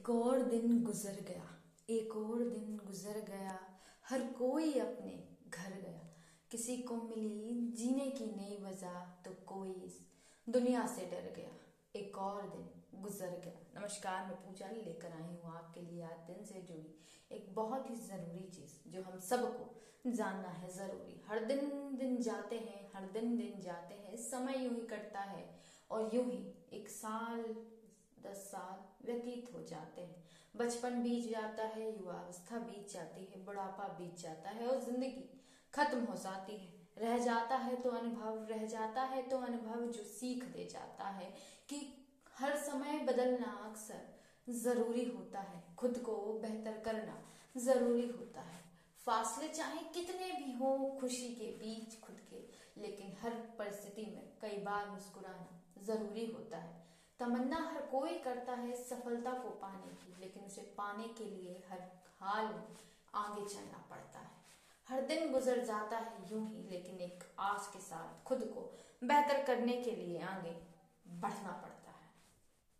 एक और दिन गुजर गया, एक और दिन गुजर गया, हर कोई अपने घर गया। किसी को मिली जीने की नई वजह तो कोई दुनिया से डर गया। एक और दिन गुजर गया। नमस्कार, मैं पूजा लेकर आई हूँ आपके लिए आज दिन से जुड़ी एक बहुत ही ज़रूरी चीज़ जो हम सबको जानना है ज़रूरी। हर दिन दिन जाते हैं, हर दिन दिन जाते हैं, समय यूँ ही कटता है और यूँ ही एक साल दस साल व्यतीत हो जाते हैं। बचपन बीत जाता है युवावस्था बीत जाती है, बुढ़ापा बीत जाता है और ज़िंदगी खत्म हो जाती है। रह जाता है तो अनुभव, रह जाता है तो अनुभव जो सीख दे जाता है कि हर समय बदलना अक्सर ज़रूरी होता है। खुद को बेहतर करना ज़रूरी होता है। फासले चाहे कितने भी हो, खुशी के बीच खुद के, लेकिन हर परिस्थिति में कई बार मुस्कुराना ज़रूरी होता है। तमन्ना हर कोई करता है सफलता को पाने की, लेकिन उसे पाने के लिए हर हाल में आगे चलना पड़ता है। हर दिन गुजर जाता है यूँ ही, लेकिन एक आस के साथ खुद को बेहतर करने के लिए आगे बढ़ना पड़ता है।